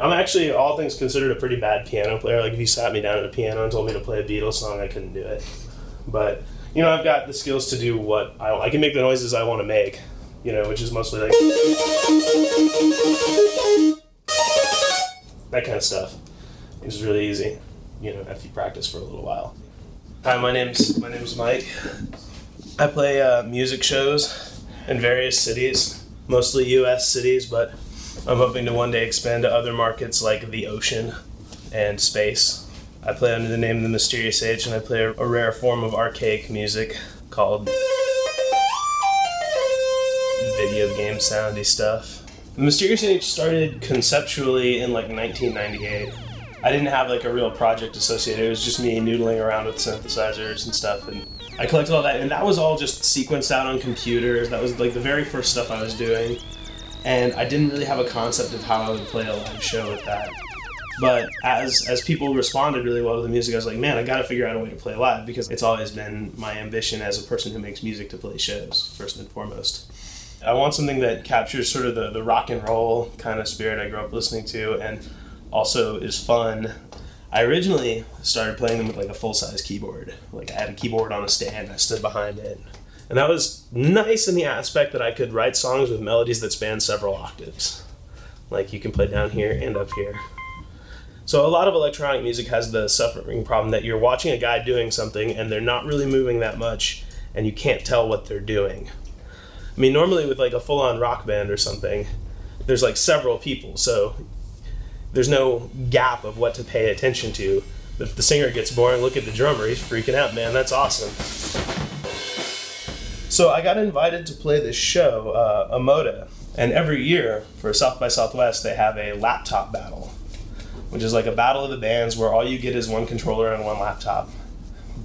I'm actually, all things considered, a pretty bad piano player. Like if you sat me down at a piano and told me to play a Beatles song, I couldn't do it. But you know, I've got the skills to do what I, I can make the noises I want to make. You know, which is mostly like that kind of stuff. It's really easy. You know, if you practice for a little while. Hi, my name's my name's Mike. I play uh, music shows in various cities, mostly U.S. cities, but I'm hoping to one day expand to other markets like the ocean and space. I play under the name of the Mysterious Age, and I play a, rare form of archaic music called video game soundy stuff. The Mysterious Age started conceptually in like 1998. I didn't have like a real project associated. It was just me noodling around with synthesizers and stuff, and I collected all that, and that was all just sequenced out on computers. That was like the very first stuff I was doing, and I didn't really have a concept of how I would play a live show with that. But as as people responded really well to the music, I was like, man, I got to figure out a way to play live because it's always been my ambition as a person who makes music to play shows first and foremost. I want something that captures sort of the, the rock and roll kind of spirit I grew up listening to and also is fun. I originally started playing them with like a full size keyboard. Like I had a keyboard on a stand, I stood behind it. And that was nice in the aspect that I could write songs with melodies that span several octaves. Like you can play down here and up here. So a lot of electronic music has the suffering problem that you're watching a guy doing something and they're not really moving that much and you can't tell what they're doing. I mean, normally with like a full on rock band or something, there's like several people, so there's no gap of what to pay attention to. But if the singer gets boring, look at the drummer, he's freaking out, man, that's awesome. So I got invited to play this show, uh, and every year for South by Southwest, they have a laptop battle, which is like a battle of the bands where all you get is one controller and one laptop.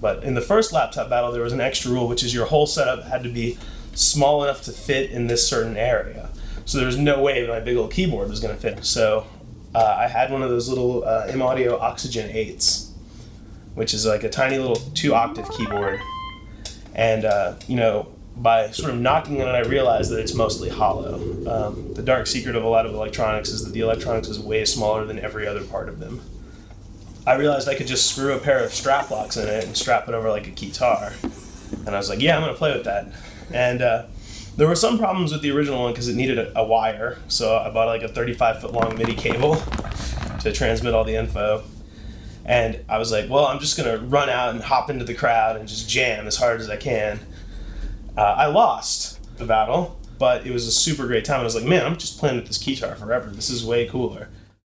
But in the first laptop battle, there was an extra rule, which is your whole setup had to be small enough to fit in this certain area. So there was no way my big old keyboard was going to fit. So uh, I had one of those little uh, M Audio Oxygen 8s, which is like a tiny little two octave keyboard. And, uh, you know, by sort of knocking on it, I realized that it's mostly hollow. Um, the dark secret of a lot of electronics is that the electronics is way smaller than every other part of them. I realized I could just screw a pair of strap locks in it and strap it over like a guitar. And I was like, yeah, I'm going to play with that. And uh, there were some problems with the original one because it needed a, a, wire. So I bought like a 35 foot long MIDI cable to transmit all the info. And I was like, well, I'm just going to run out and hop into the crowd and just jam as hard as I can. Uh, I lost the battle, but it was a super great time. I was like, man, I'm just playing with this guitar forever. This is way cooler.